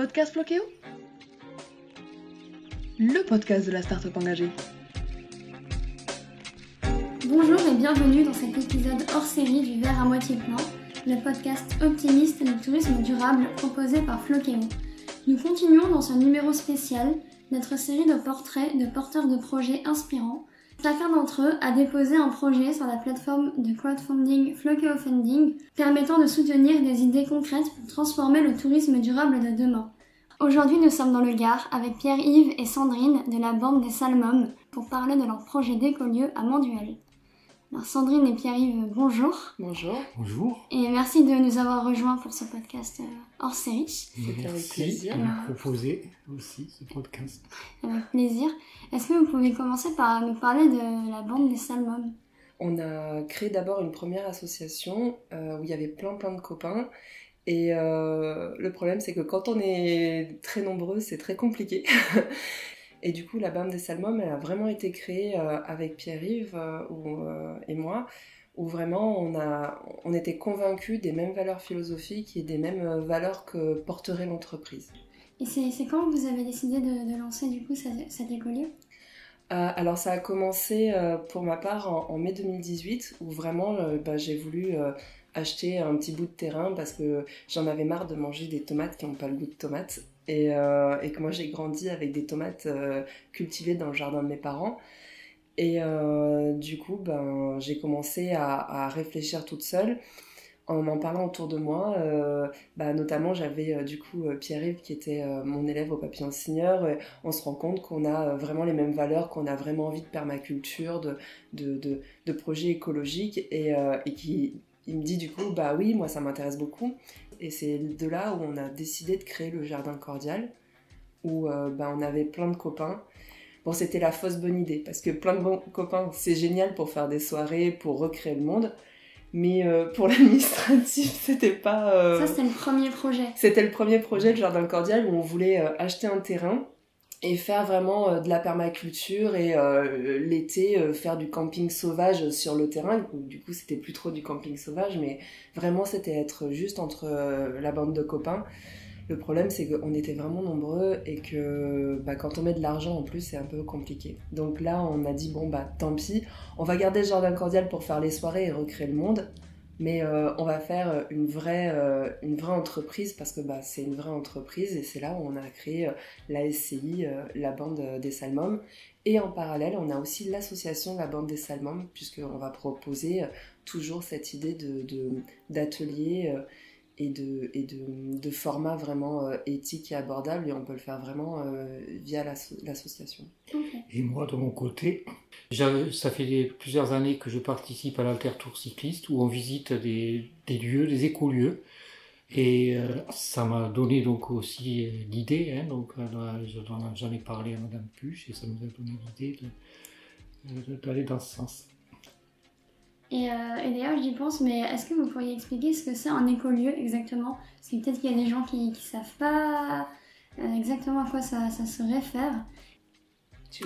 Podcast Floqueo Le podcast de la start-up engagée. Bonjour et bienvenue dans cet épisode hors série du verre à moitié plein, le podcast optimiste du tourisme durable proposé par Floqueo. Nous continuons dans ce numéro spécial notre série de portraits de porteurs de projets inspirants. Chacun d'entre eux a déposé un projet sur la plateforme de crowdfunding Funding permettant de soutenir des idées concrètes pour transformer le tourisme durable de demain. Aujourd'hui, nous sommes dans le Gard avec Pierre-Yves et Sandrine de la bande des Salmums pour parler de leur projet d'écolieu à Manduel. Alors Sandrine et Pierre-Yves, bonjour. Bonjour. Bonjour. Et merci de nous avoir rejoints pour ce podcast euh, hors série. C'était avec Merci plaisir. de proposer aussi ce podcast. Avec plaisir. Est-ce que vous pouvez commencer par nous parler de la bande des Salmums On a créé d'abord une première association euh, où il y avait plein plein de copains. Et euh, le problème, c'est que quand on est très nombreux, c'est très compliqué. et du coup, la bande des Salmums, elle a vraiment été créée euh, avec Pierre-Yves euh, euh, et moi, où vraiment on, a, on était convaincus des mêmes valeurs philosophiques et des mêmes valeurs que porterait l'entreprise. Et c'est quand vous avez décidé de, de lancer du coup cet, cet écolieu Euh, alors ça a commencé euh, pour ma part en, en mai 2018 où vraiment euh, bah, j'ai voulu acheter un petit bout de terrain parce que j'en avais marre de manger des tomates qui n'ont pas le goût de tomates et, euh, et que moi j'ai grandi avec des tomates euh, cultivées dans le jardin de mes parents. Et euh, du coup, ben, j'ai commencé à, réfléchir toute seule en en parlant autour de moi. Bah, notamment, j'avais du coup Pierre-Yves qui était mon élève au papillon seigneur. Et on se rend compte qu'on a vraiment les mêmes valeurs, qu'on a vraiment envie de permaculture, de, de, de, projets écologiques et, et qui il me dit du coup bah oui moi ça m'intéresse beaucoup et c'est de là où on a décidé de créer le jardin cordial où euh, bah, on avait plein de copains. Bon c'était la fausse bonne idée parce que plein de bons copains c'est génial pour faire des soirées pour recréer le monde. Mais euh, pour l'administratif c'était pas euh, Ça, c'était le premier projet. c'était le premier projet, le Jardin Cordial, où on voulait euh, acheter un terrain et faire vraiment euh, de la permaculture et euh, l'été euh, faire du camping sauvage sur le terrain. Du coup, c'était plus trop du camping sauvage, mais vraiment c'était être juste entre la bande de copains. Le problème, c'est qu'on était vraiment nombreux et que bah, quand on met de l'argent en plus, c'est un peu compliqué. Donc là, on a dit bon bah tant pis, on va garder le Jardin Cordial pour faire les soirées et recréer le monde. Mais euh, on va faire une vraie, euh, une vraie entreprise parce que bah, c'est une vraie entreprise et c'est là où on a créé euh, la SCI, euh, la bande euh, des Salmums. Et en parallèle, on a aussi l'association La Bande des Salmums puisqu'on va proposer euh, toujours cette idée de, de- d'atelier euh, et, de, et de, de format vraiment euh, éthique et abordable et on peut le faire vraiment euh, via l'asso- l'association. Et moi, de mon côté, ça fait des- plusieurs années que je participe à l'Alter-Tour cycliste où on visite des, des lieux, des écolieux. Et euh, ça m'a donné donc aussi l'idée, hein, donc j'en ai jamais parlé à Madame Puche et ça nous a donné l'idée de- de- d'aller dans ce sens. Et, euh, et d'ailleurs, j'y pense, mais est-ce que vous pourriez expliquer ce que c'est un écolieu exactement? Parce que peut-être qu'il y a des gens qui ne savent pas euh, exactement à quoi ça, ça se réfère. Tu,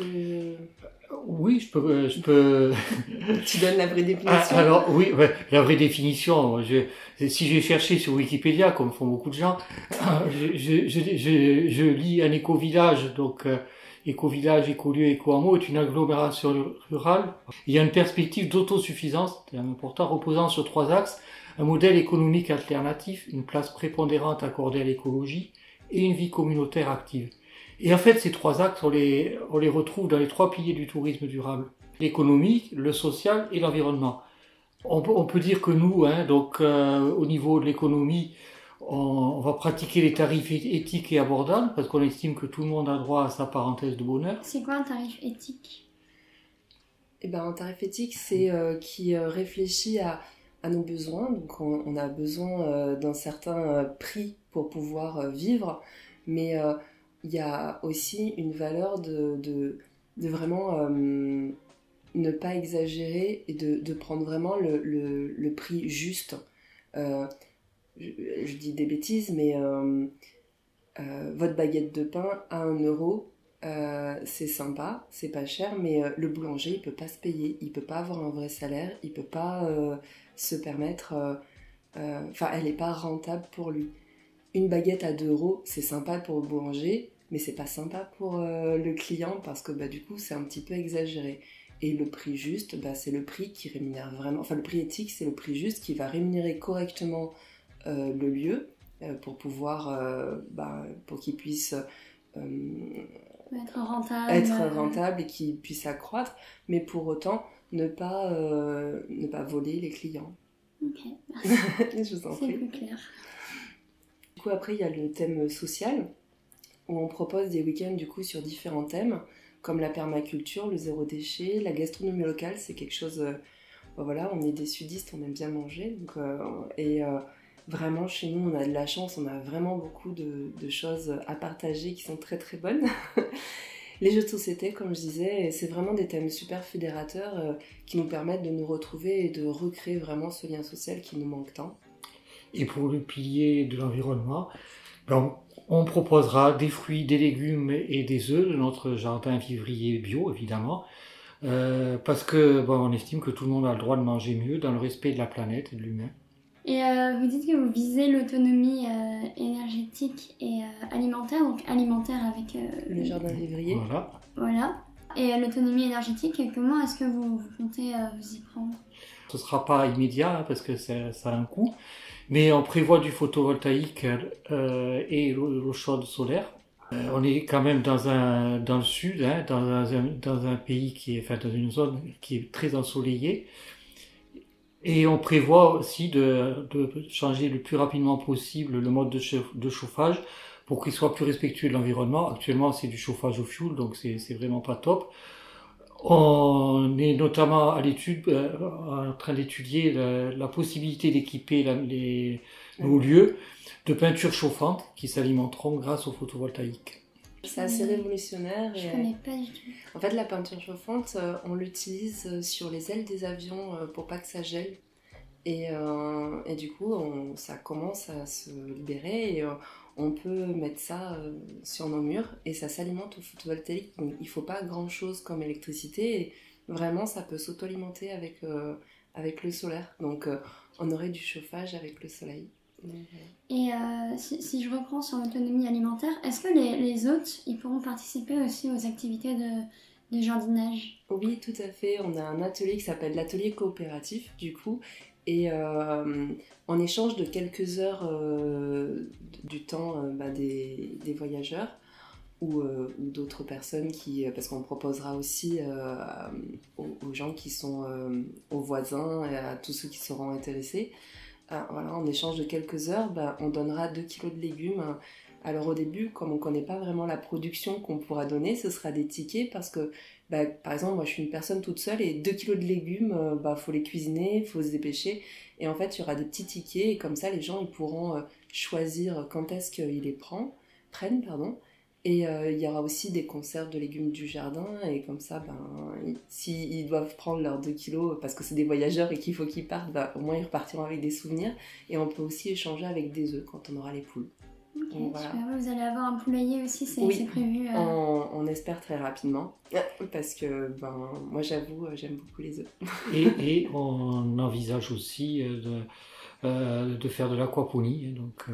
Oui, je peux, euh, je peux. tu donnes la vraie Ah, définition alors oui, ouais, la vraie définition, je, si j'ai cherché sur Wikipédia, comme font beaucoup de gens, je, je, je, je, je lis un éco-village, donc euh, éco-village, écolieu, éco-hameau est une agglomération rurale. Il y a une perspective d'autosuffisance, c'est important, reposant sur trois axes, un modèle économique alternatif, une place prépondérante accordée à l'écologie et une vie communautaire active. Et en fait, ces trois axes, on les, on les retrouve dans les trois piliers du tourisme durable l'économique, le social et l'environnement. On, peut- on peut dire que nous, hein, donc euh, au niveau de l'économie, on, va pratiquer les tarifs éthiques et abordables parce qu'on estime que tout le monde a droit à sa parenthèse de bonheur. C'est quoi un tarif éthique? Eh ben, un tarif éthique, c'est euh, qui euh, réfléchit à, à nos besoins. Donc, on, on a besoin euh, d'un certain euh, prix pour pouvoir euh, vivre, mais euh, il y a aussi une valeur de, de, de vraiment euh, ne pas exagérer et de, de prendre vraiment le, le, le prix juste. Euh, je, dis des bêtises, mais euh, euh, votre baguette de pain à 1 euro, c'est sympa, c'est pas cher, mais le boulanger, il peut pas se payer, il peut pas avoir un vrai salaire, il peut pas se permettre. Enfin, elle est pas rentable pour lui. une baguette à 2 euros, c'est sympa pour le boulanger, mais c'est pas sympa pour le client parce que bah, du coup c'est un petit peu exagéré. Et le prix juste, bah, c'est le prix qui rémunère vraiment, enfin le prix éthique, c'est le prix juste qui va rémunérer correctement le lieu euh, pour pouvoir, bah, pour qu'il puisse être rentable, être rentable et qu'il puisse accroître, mais pour autant ne pas, ne pas voler les clients. Ok, Je vous en prie. C'est plus clair. Du coup, après, il y a le thème social où on propose des week-ends du coup sur différents thèmes comme la permaculture, le zéro déchet, la gastronomie locale, c'est quelque chose. Euh, bah voilà, on est des sudistes, on aime bien manger, donc, euh, et euh, vraiment chez nous, on a de la chance, on a vraiment beaucoup de, choses à partager qui sont très très bonnes. Les jeux de société, comme je disais, c'est vraiment des thèmes super fédérateurs qui nous permettent de nous retrouver et de recréer vraiment ce lien social qui nous manque tant. Et pour le pilier de l'environnement, ben, on proposera des fruits, des légumes et des œufs de notre jardin vivrier bio, évidemment, euh, parce que bon, on estime que tout le monde a le droit de manger mieux dans le respect de la planète et de l'humain. Et euh, vous dites que vous visez l'autonomie euh, énergétique et alimentaire, donc alimentaire avec le jardin vivrier. Voilà. Voilà. Et l'autonomie énergétique, comment est-ce que vous, comptez vous y prendre? Ce ne sera pas immédiat hein, parce que ça a un coût. Mais on prévoit du photovoltaïque euh, et l'eau chaude solaire. Euh, on est quand même dans un dans le sud, hein, dans, un, dans un pays qui est, enfin dans une zone qui est très ensoleillée. Et on prévoit aussi de, de changer le plus rapidement possible le mode de, chauffage pour qu'il soit plus respectueux de l'environnement. Actuellement, c'est du chauffage au fioul, donc c'est vraiment pas top. On est notamment à l'étude, euh, en train d'étudier la, possibilité d'équiper nos lieux de peintures chauffantes qui s'alimenteront grâce au photovoltaïque. C'est assez révolutionnaire. Je connais pas du tout. En fait, la peinture chauffante, euh, on l'utilise sur les ailes des avions euh, pour pas que ça gèle. Et, et du coup, on, ça commence à se libérer et on peut mettre ça euh, sur nos murs et ça s'alimente au photovoltaïque. Donc il faut pas grand chose comme électricité et vraiment ça peut s'auto-alimenter avec, euh, avec le solaire. Donc euh, on aurait du chauffage avec le soleil. Et si, je reprends sur l'autonomie alimentaire, est-ce que les, les, hôtes ils pourront participer aussi aux activités de, jardinage? Oui, tout à fait. On a un atelier qui s'appelle l'atelier coopératif, du coup, et euh, en échange de quelques heures euh, du temps euh, bah, des, voyageurs ou, d'autres personnes qui. Parce qu'on proposera aussi aux, gens qui sont aux voisins et à tous ceux qui seront intéressés. Voilà, en échange de quelques heures, bah, on donnera 2 kilos de légumes. Alors au début, comme on ne connaît pas vraiment la production qu'on pourra donner, ce sera des tickets parce que bah, par exemple, moi je suis une personne toute seule et 2 kilos de légumes, il euh, bah, faut les cuisiner, il faut se dépêcher. Et en fait, il y aura des petits tickets et comme ça, les gens ils pourront euh, choisir quand est-ce qu'ils les prennent. prennent. Pardon. Et euh, il y aura aussi des conserves de légumes du jardin. Et comme ça, ben, s'ils doivent prendre leurs 2 kilos parce que c'est des voyageurs et qu'il faut qu'ils partent, bah, au moins ils repartiront avec des souvenirs. Et on peut aussi échanger avec des œufs quand on aura les poules. Vous allez avoir un poulailler aussi, c'est prévu. Euh. On, espère très rapidement. Parce que ben, moi, j'avoue, euh, j'aime beaucoup les œufs. et, on envisage aussi de, de faire de l'aquaponie. Donc,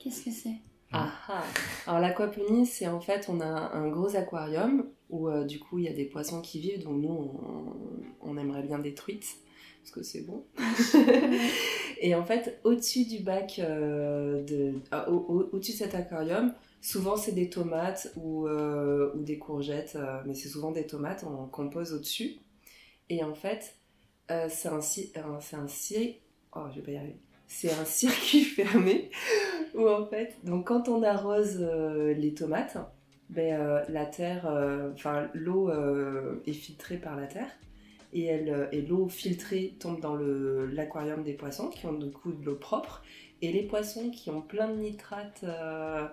Qu'est-ce que c'est? Ah, ah. Alors l'aquaponie, c'est en fait, on a un gros aquarium où du coup il y a des poissons qui vivent, donc nous on, on aimerait bien des truites parce que c'est bon. et en fait, au-dessus du bac, euh, de, au-dessus de cet aquarium, souvent c'est des tomates ou, euh, ou des courgettes, euh, mais c'est souvent des tomates, on compose au-dessus. Et en fait, c'est un, c'est un circuit. Oh, je vais pas y arriver. C'est un circuit fermé donc quand on arrose les tomates, ben, la terre, enfin l'eau est filtrée par la terre et, euh, l'eau filtrée tombe dans l'aquarium des poissons qui ont du coup de l'eau propre et les poissons qui ont plein de nitrates euh,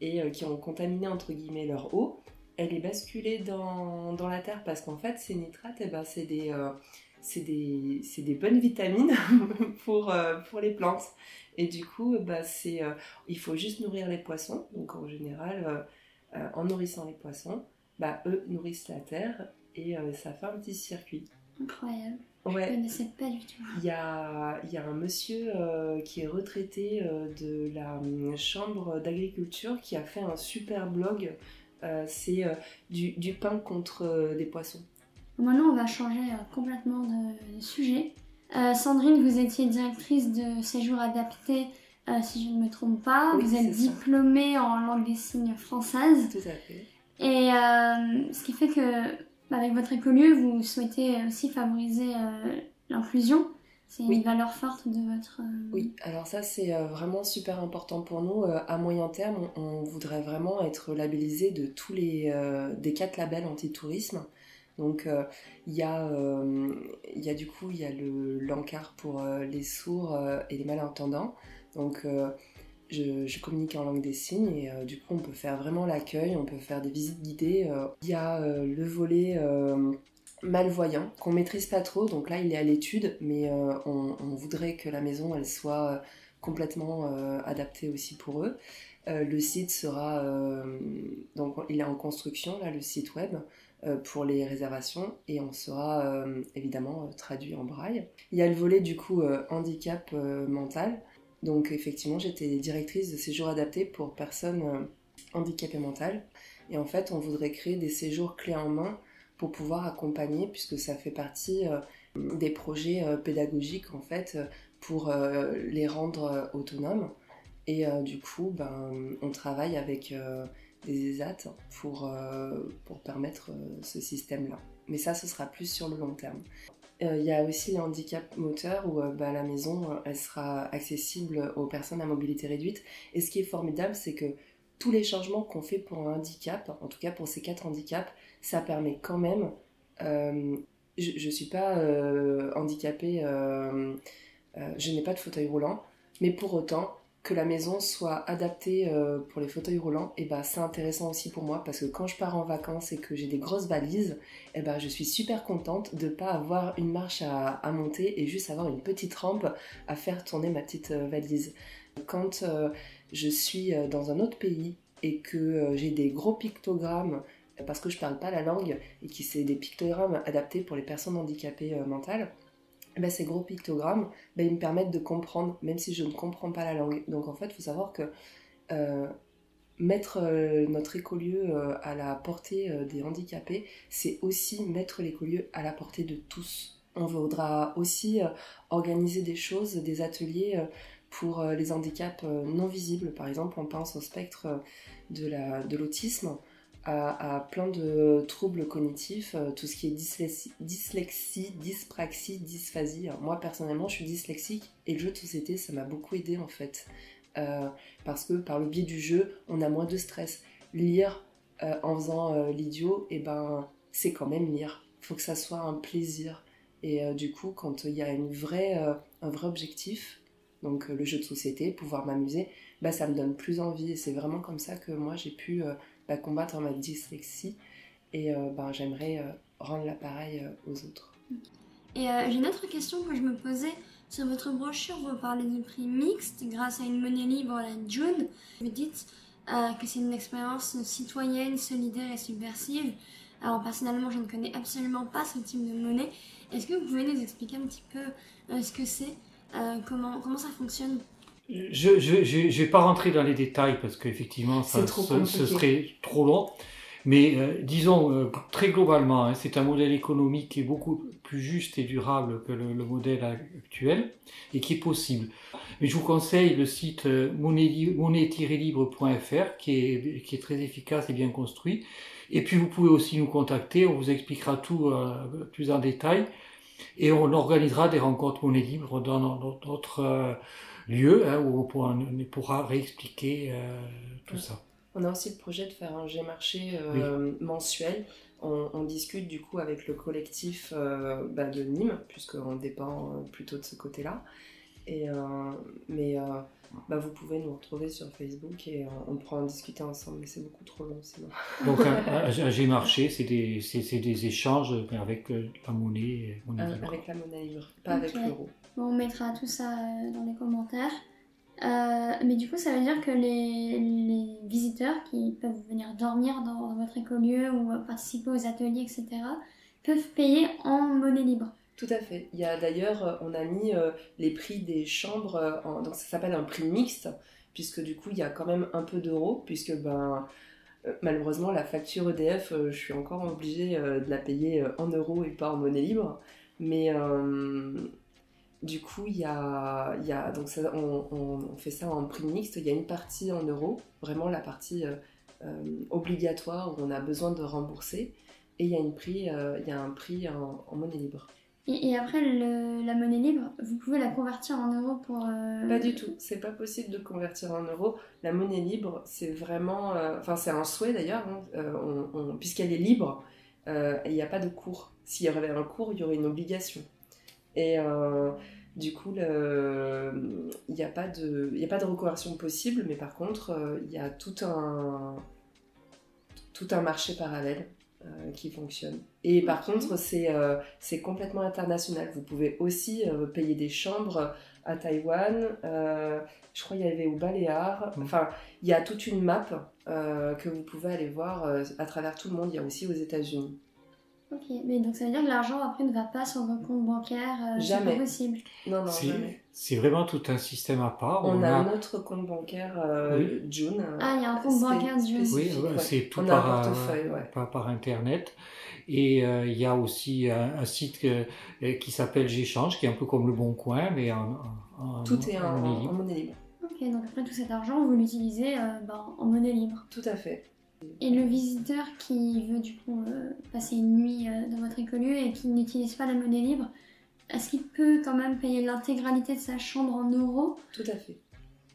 et euh, qui ont contaminé entre guillemets leur eau, elle est basculée dans, dans la terre parce qu'en fait ces nitrates, eh ben, c'est des, c'est des, des, bonnes vitamines pour, pour les plantes. Et du coup, bah, c'est, il faut juste nourrir les poissons. Donc en général, en nourrissant les poissons, bah, eux nourrissent la terre et ça fait un petit circuit. Incroyable. Je Ouais, connaissais pas du tout. il y a, il y a un monsieur euh, qui est retraité euh, de la hum, chambre d'agriculture qui a fait un super blog. Euh, c'est euh, du, du pain contre euh, des poissons. Maintenant, on va changer euh, complètement de, de sujet. Euh, Sandrine, vous étiez directrice de séjour adapté, euh, si je ne me trompe pas. Oui, vous êtes ça. diplômée en langue des signes française. Tout à fait. Et euh, ce qui fait que, avec votre écolieu, vous souhaitez aussi favoriser l'inclusion. C'est Oui. une valeur forte de votre. Oui, alors ça c'est vraiment super important pour nous. À moyen terme, on, voudrait vraiment être labellisé de tous les des quatre labels anti-tourisme. Donc euh, il y a euh, il y a du coup il y a le l'encart pour euh, les sourds et les malentendants. Donc je, communique en langue des signes et du coup on peut faire vraiment l'accueil, on peut faire des visites guidées. Il y a le volet malvoyant qu'on maîtrise pas trop, donc là il est à l'étude, mais on, on voudrait que la maison elle soit complètement adaptée aussi pour eux. Le site sera donc il est en construction là le site web pour les réservations et on sera euh, évidemment euh, traduit en braille. Il y a le volet du coup euh, handicap euh, mental. Donc effectivement j'étais directrice de séjour adapté pour personnes euh, handicapées mentales et en fait on voudrait créer des séjours clés en main pour pouvoir accompagner puisque ça fait partie euh, des projets euh, pédagogiques en fait euh, pour euh, les rendre euh, autonomes et euh, du coup ben, on travaille avec euh, des ESAT pour, euh, pour permettre ce système là mais ça ce sera plus sur le long terme. Il y a aussi les handicaps moteurs où bah, la maison elle sera accessible aux personnes à mobilité réduite. Et ce qui est formidable c'est que tous les changements qu'on fait pour un handicap, en tout cas pour ces quatre handicaps, ça permet quand même. je ne suis pas handicapée, je n'ai pas de fauteuil roulant, mais pour autant que la maison soit adaptée euh, pour les fauteuils roulants, et bah, c'est intéressant aussi pour moi parce que quand je pars en vacances et que j'ai des grosses valises, et bah, je suis super contente de pas avoir une marche à, monter et juste avoir une petite rampe à faire tourner ma petite euh, valise. Quand euh, je suis dans un autre pays et que j'ai des gros pictogrammes parce que je parle pas la langue et que c'est des pictogrammes adaptés pour les personnes handicapées mentales, eh ben, ces gros pictogrammes, ben, ils me permettent de comprendre, même si je ne comprends pas la langue. Donc en fait, il faut savoir que euh, mettre euh, notre écolieu euh, à la portée des handicapés, c'est aussi mettre l'écolieu à la portée de tous. On voudra aussi organiser des choses, des ateliers pour les handicaps non visibles. Par exemple, on pense au spectre de la- de l'autisme, à, plein de troubles cognitifs, euh, tout ce qui est dyslexie, dyspraxie, dysphasie. Moi, personnellement, je suis dyslexique et le jeu de société, ça m'a beaucoup aidé en fait. Euh, parce que par le biais du jeu, on a moins de stress. Lire euh, en faisant euh, l'idiot, et ben, c'est quand même lire. faut que ça soit un plaisir. Et du coup, quand il y a une un vrai objectif, donc le jeu de société, pouvoir m'amuser, bah, ça me donne plus envie. Et c'est vraiment comme ça que moi, j'ai pu combattre ma dyslexie. Et bah, j'aimerais euh, rendre l'appareil euh, aux autres. Et j'ai une autre question que je me posais. Sur votre brochure, vous parlez de prix mixte grâce à une monnaie libre, la June. Vous dites que c'est une expérience citoyenne, solidaire et subversive. Alors personnellement, je ne connais absolument pas ce type de monnaie. Est-ce que vous pouvez nous expliquer un petit peu ce que c'est, comment, comment ça fonctionne? Je je, je, je vais pas rentrer dans les détails parce qu'effectivement, ce, ce serait trop long. Mais euh, disons euh, très globalement, hein, c'est un modèle économique qui est beaucoup plus juste et durable que le, le modèle actuel et qui est possible. Mais je vous conseille le site euh, monnaie- monnaie-libre.fr qui est, qui est très efficace et bien construit. Et puis vous pouvez aussi nous contacter, on vous expliquera tout euh, plus en détail et on organisera des rencontres monnaie libre dans dans lieux hein, où on pourra, on pourra réexpliquer euh, tout Ouais. ça. On a aussi le projet de faire un G-marché euh, mensuel. On, on discute du coup avec le collectif euh, bah, de Nîmes, puisqu'on dépend plutôt de ce côté-là. Et, euh, mais euh, bah, vous pouvez nous retrouver sur Facebook et euh, on pourra en discuter ensemble, mais c'est beaucoup trop long sinon. Donc un G-marché, c'est des, échanges avec la monnaie, monnaie Euh, libre. avec la monnaie libre, pas avec l'euro. Bon, On mettra tout ça dans les commentaires. Euh, mais du coup, ça veut dire que les, les visiteurs qui peuvent venir dormir dans, dans votre écolieu ou participer aux ateliers, etc., peuvent payer en monnaie libre. Tout à fait. Il y a d'ailleurs, euh, on a mis euh, les prix des chambres, euh, en- donc ça s'appelle un prix mixte, puisque du coup il y a quand même un peu d'euros, puisque ben malheureusement la facture EDF, je suis encore obligée de la payer en euros et pas en monnaie libre. Mais du coup il y a, donc on, fait ça en prix mixte. Il y a une partie en euros, vraiment la partie obligatoire où on a besoin de rembourser, et il y a un prix en monnaie libre. Et, après, la monnaie libre, vous pouvez la convertir en euros pour. euh, Pas du tout, c'est pas possible de convertir en euros. La monnaie libre, c'est vraiment. euh, Enfin, c'est un souhait d'ailleurs, hein, euh, puisqu'elle est libre, il n'y a pas de cours. S'il y avait un cours, il y aurait une obligation. Et du coup, il n'y a, pas de- a pas de reconversion possible, mais par contre, il y a tout un, tout un marché parallèle euh, qui fonctionne. Et par contre, c'est euh, c'est complètement international. Vous pouvez aussi euh, payer des chambres à Taïwan, je crois qu'il y avait aux Baléares. Mm. Enfin, il y a toute une map que vous pouvez aller voir à travers tout le monde. Il y a aussi aux États-Unis. Ok, mais donc ça veut dire que l'argent après ne va pas sur vos comptes bancaires euh, c'est Jamais. pas possible. Non, non, C'est- jamais. C'est vraiment tout un système à part. On, a, a- notre compte bancaire euh, Oui. June. Ah, il y a un compte bancaire June. Oui, spécifique, ouais, ouais. c'est tout On a un par, portefeuille, euh, ouais. par, par Internet. Et euh, il y a aussi un, un site que- euh, qui s'appelle J'échange, qui est un peu comme le Bon Coin, mais en, en- en- Tout est en, monnaie en libre. monnaie libre. Ok, donc après tout cet argent, vous l'utilisez euh, ben, en monnaie libre. Tout à fait. Et le visiteur qui veut du coup euh, passer une nuit euh, dans votre écolieu et qui n'utilise pas la monnaie libre, est-ce qu'il peut quand même payer l'intégralité de sa chambre en euros? Tout à fait.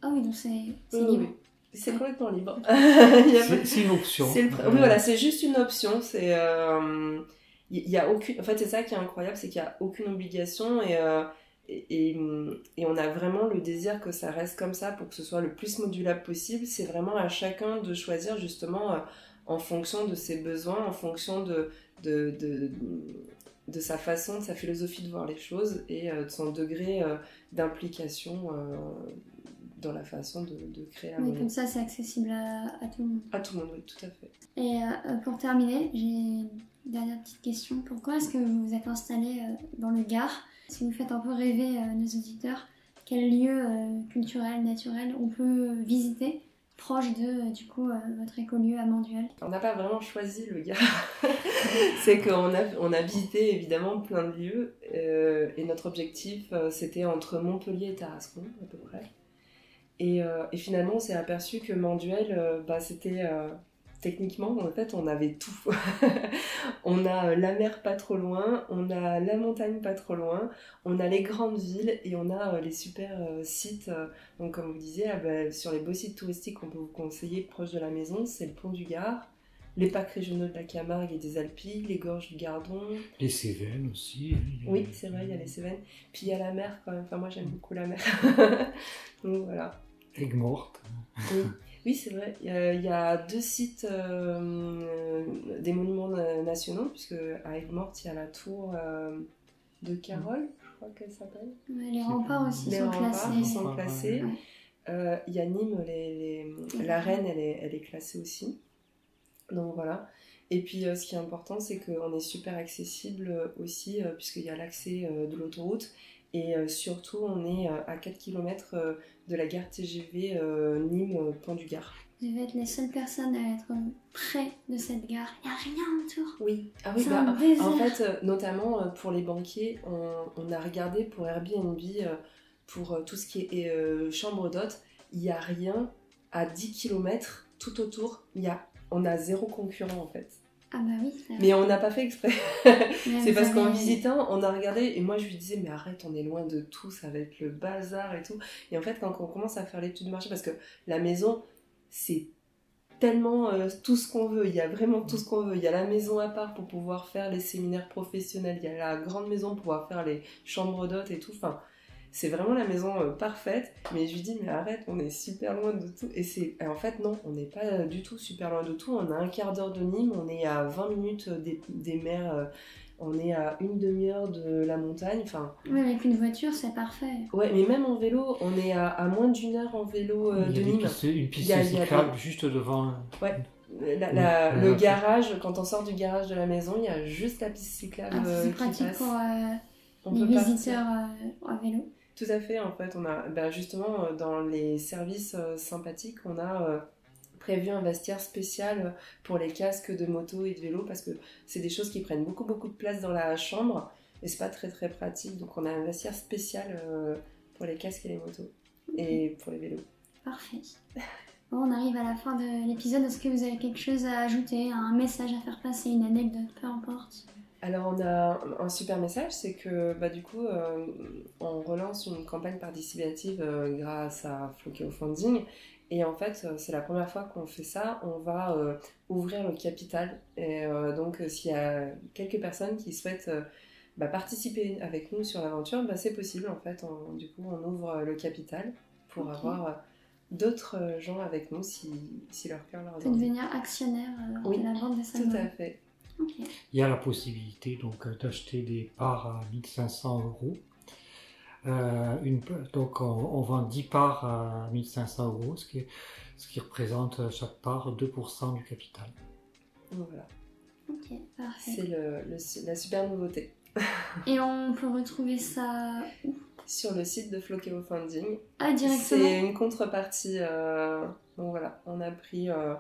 Ah oui, donc c'est Oui, libre. oui. C'est complètement libre. C'est une option. Le Euh, Oui, voilà, c'est juste une option. C'est, euh, il y a aucune. En fait, c'est ça qui est incroyable, c'est qu'il n'y a aucune obligation et, euh, et, on a vraiment le désir que ça reste comme ça pour que ce soit le plus modulable possible. C'est vraiment à chacun de choisir justement euh, en fonction de ses besoins, en fonction de, de, de, sa façon, de sa philosophie de voir les choses et euh, de son degré euh, d'implication dans la façon de, de créer un monde. comme ça c'est accessible à, à tout le monde. À tout le monde, oui, tout à fait. Et euh, pour terminer, j'ai une dernière petite question. Pourquoi est-ce que vous vous êtes installé euh, dans le Gard? Si vous faites un peu rêver euh, nos auditeurs, quel lieu euh, culturel, naturel on peut visiter proche de euh, du coup euh, votre écolieu à Manduel? On n'a pas vraiment choisi le gars. c'est qu'on a, on a visité évidemment plein de lieux euh, et notre objectif euh, c'était entre Montpellier et Tarascon à peu près. Et, euh, et finalement on s'est aperçu que Manduel, euh, bah, c'était euh, techniquement en fait on avait tout. on a la mer pas trop loin, on a la montagne pas trop loin, on a les grandes villes et on a les super sites. donc comme vous disiez, ah bah, sur les beaux sites touristiques qu'on peut vous conseiller proche de la maison, c'est le pont du Gard, les parcs régionaux de la Camargue et des Alpilles, les gorges du Gardon. Les Cévennes aussi. hein, Oui, c'est vrai, il y a les Cévennes. Puis il y a la mer quand même. Enfin, moi j'aime beaucoup la mer. Donc voilà. Aigues-Mortes. Oui, oui c'est vrai. Il y, a, il y a deux sites euh, des monuments na- nationaux, puisque à Aigues-Mortes, il y a la tour euh, de Carole, je crois qu'elle s'appelle. Ouais, Les remparts aussi Les sont remparts, classés. sont classés. ouais. Euh, Il y a Nîmes, les, les- la reine, elle est, elle est classée aussi. Donc voilà. Et puis euh, ce qui est important, c'est qu'on est super accessible euh, aussi, euh, puisqu'il y a l'accès euh, de l'autoroute. Et euh, surtout, on est euh, à 4 km de la gare TGV euh, Nîmes-Pont du Gard. Vous devez être les seules personnes à être près de cette gare. Il n'y a rien autour. Oui, ah oui, bah, un en fait, euh, notamment euh, pour les banquiers, on, on a regardé pour Airbnb, euh, pour euh, tout ce qui est euh, chambre d'hôte, il n'y a rien à 10 km tout autour. Il y a, on a zéro concurrent en fait. Ah bah oui. Mais on n'a pas fait exprès. C'est parce qu'en visitant, on a regardé et moi je lui disais mais arrête, on est loin de tout, ça va être le bazar et tout. Et en fait quand on commence à faire l'étude de marché, parce que la maison c'est tellement euh, tout ce qu'on veut, il y a vraiment tout ce qu'on veut. Il y a la maison à part pour pouvoir faire les séminaires professionnels, il y a la grande maison pour pouvoir faire les chambres d'hôtes et tout. Enfin, c'est vraiment la maison euh, parfaite. Mais je lui dis mais arrête, on est super loin de tout. Et c'est en fait non, on n'est pas euh, du tout super loin de tout. On a un quart d'heure de Nîmes, on est à 20 minutes des, des mers. euh, on est à une demi-heure de la montagne, enfin, Oui, avec une voiture, c'est parfait. ouais, mais même en vélo, on est à, à moins d'une heure en vélo euh, il de Nîmes. une piste Il y a- il y a cyclable juste devant. La- la- Oui, le ouais. garage, quand on sort du garage de la maison, il y a juste la piste cyclable Ah, euh, c'est pratique passe. pour, euh, On les peut visiteurs euh, à vélo. Tout à fait, en fait, on a bah, justement euh, dans les services euh, sympathiques, on a euh, prévu un vestiaire spécial pour les casques de moto et de vélo parce que c'est des choses qui prennent beaucoup beaucoup de place dans la chambre et c'est pas très très pratique. Donc on a un vestiaire spécial pour les casques et les motos et pour les vélos. Parfait. Bon, on arrive à la fin de l'épisode. Est-ce que vous avez quelque chose à ajouter, un message à faire passer, une anecdote, peu importe? Alors on a un super message, c'est que bah, du coup euh, on relance une campagne participative euh, grâce à Floqueo Funding et en fait euh, c'est la première fois qu'on fait ça, on va euh, ouvrir le capital et donc s'il y a quelques personnes qui souhaitent bah, participer avec nous sur l'aventure, bah, c'est possible en fait, On- du coup on ouvre le capital pour avoir d'autres gens avec nous si, si leur cœur leur Peut dit. devenir actionnaire euh, Oui, de la vente des Tout salons. à fait. Il y a la possibilité donc euh, d'acheter des parts à 1500 euros. Euh, une, donc on, on vend 10 parts à 1500 euros, ce qui, ce qui représente euh, chaque part 2% du capital. Donc voilà, Ok, parfait. c'est le- le- la super nouveauté. Et on peut retrouver ça sur le site de Floqueo Funding. ah, C'est directement une contrepartie. euh, donc voilà, on a pris. euh,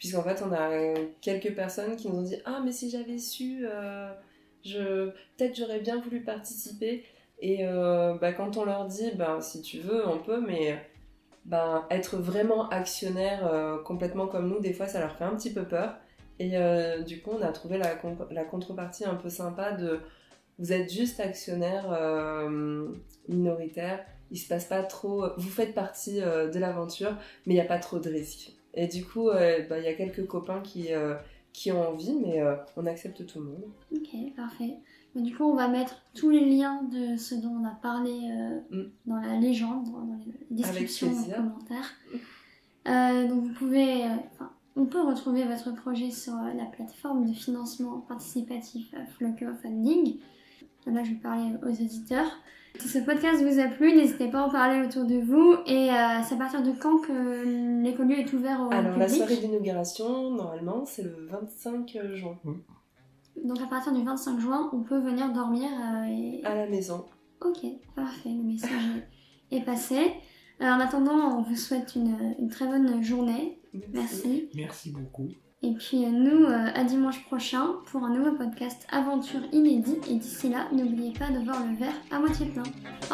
Puisqu'en fait, on a quelques personnes qui nous ont dit Ah, mais si j'avais su, euh, peut-être j'aurais bien voulu participer. Et euh, bah, quand on leur dit bah, Si tu veux, on peut, mais bah, être vraiment actionnaire euh, complètement comme nous, des fois, ça leur fait un petit peu peur. Et du coup, on a trouvé la, con- la contrepartie un peu sympa de vous êtes juste actionnaire minoritaire, il se passe pas trop, vous faites partie de l'aventure, mais il n'y a pas trop de risques. Et du coup, euh, bah, il y a quelques copains qui, euh, qui ont envie, mais euh, on accepte tout le monde. Ok, parfait. Du coup, on va mettre tous les liens de ce dont on a parlé Mm. dans la légende, dans dans les descriptions, en plaisir. commentaire. Euh, donc, vous pouvez, enfin, on peut retrouver votre projet sur la plateforme de financement participatif Flocker Funding. Là, je vais parler aux auditeurs. Si ce podcast vous a plu, n'hésitez pas à en parler autour de vous. Et euh, c'est à partir de quand que l'écolieu est ouvert au Alors, la soirée d'inauguration, normalement, c'est le 25 juin, Donc, à partir du 25 juin, on peut venir dormir euh, et... à la maison. Ok, parfait, le message est passé. Euh, en attendant, on vous souhaite une, une très bonne journée. Merci. Merci beaucoup. Et puis euh, nous, euh, à dimanche prochain pour un nouveau podcast Aventure inédit. Et d'ici là, n'oubliez pas de voir le verre à moitié plein.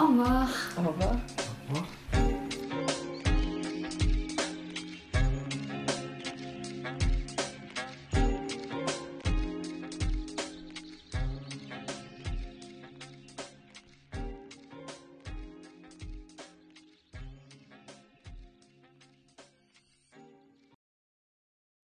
Au revoir. Au revoir. Au revoir.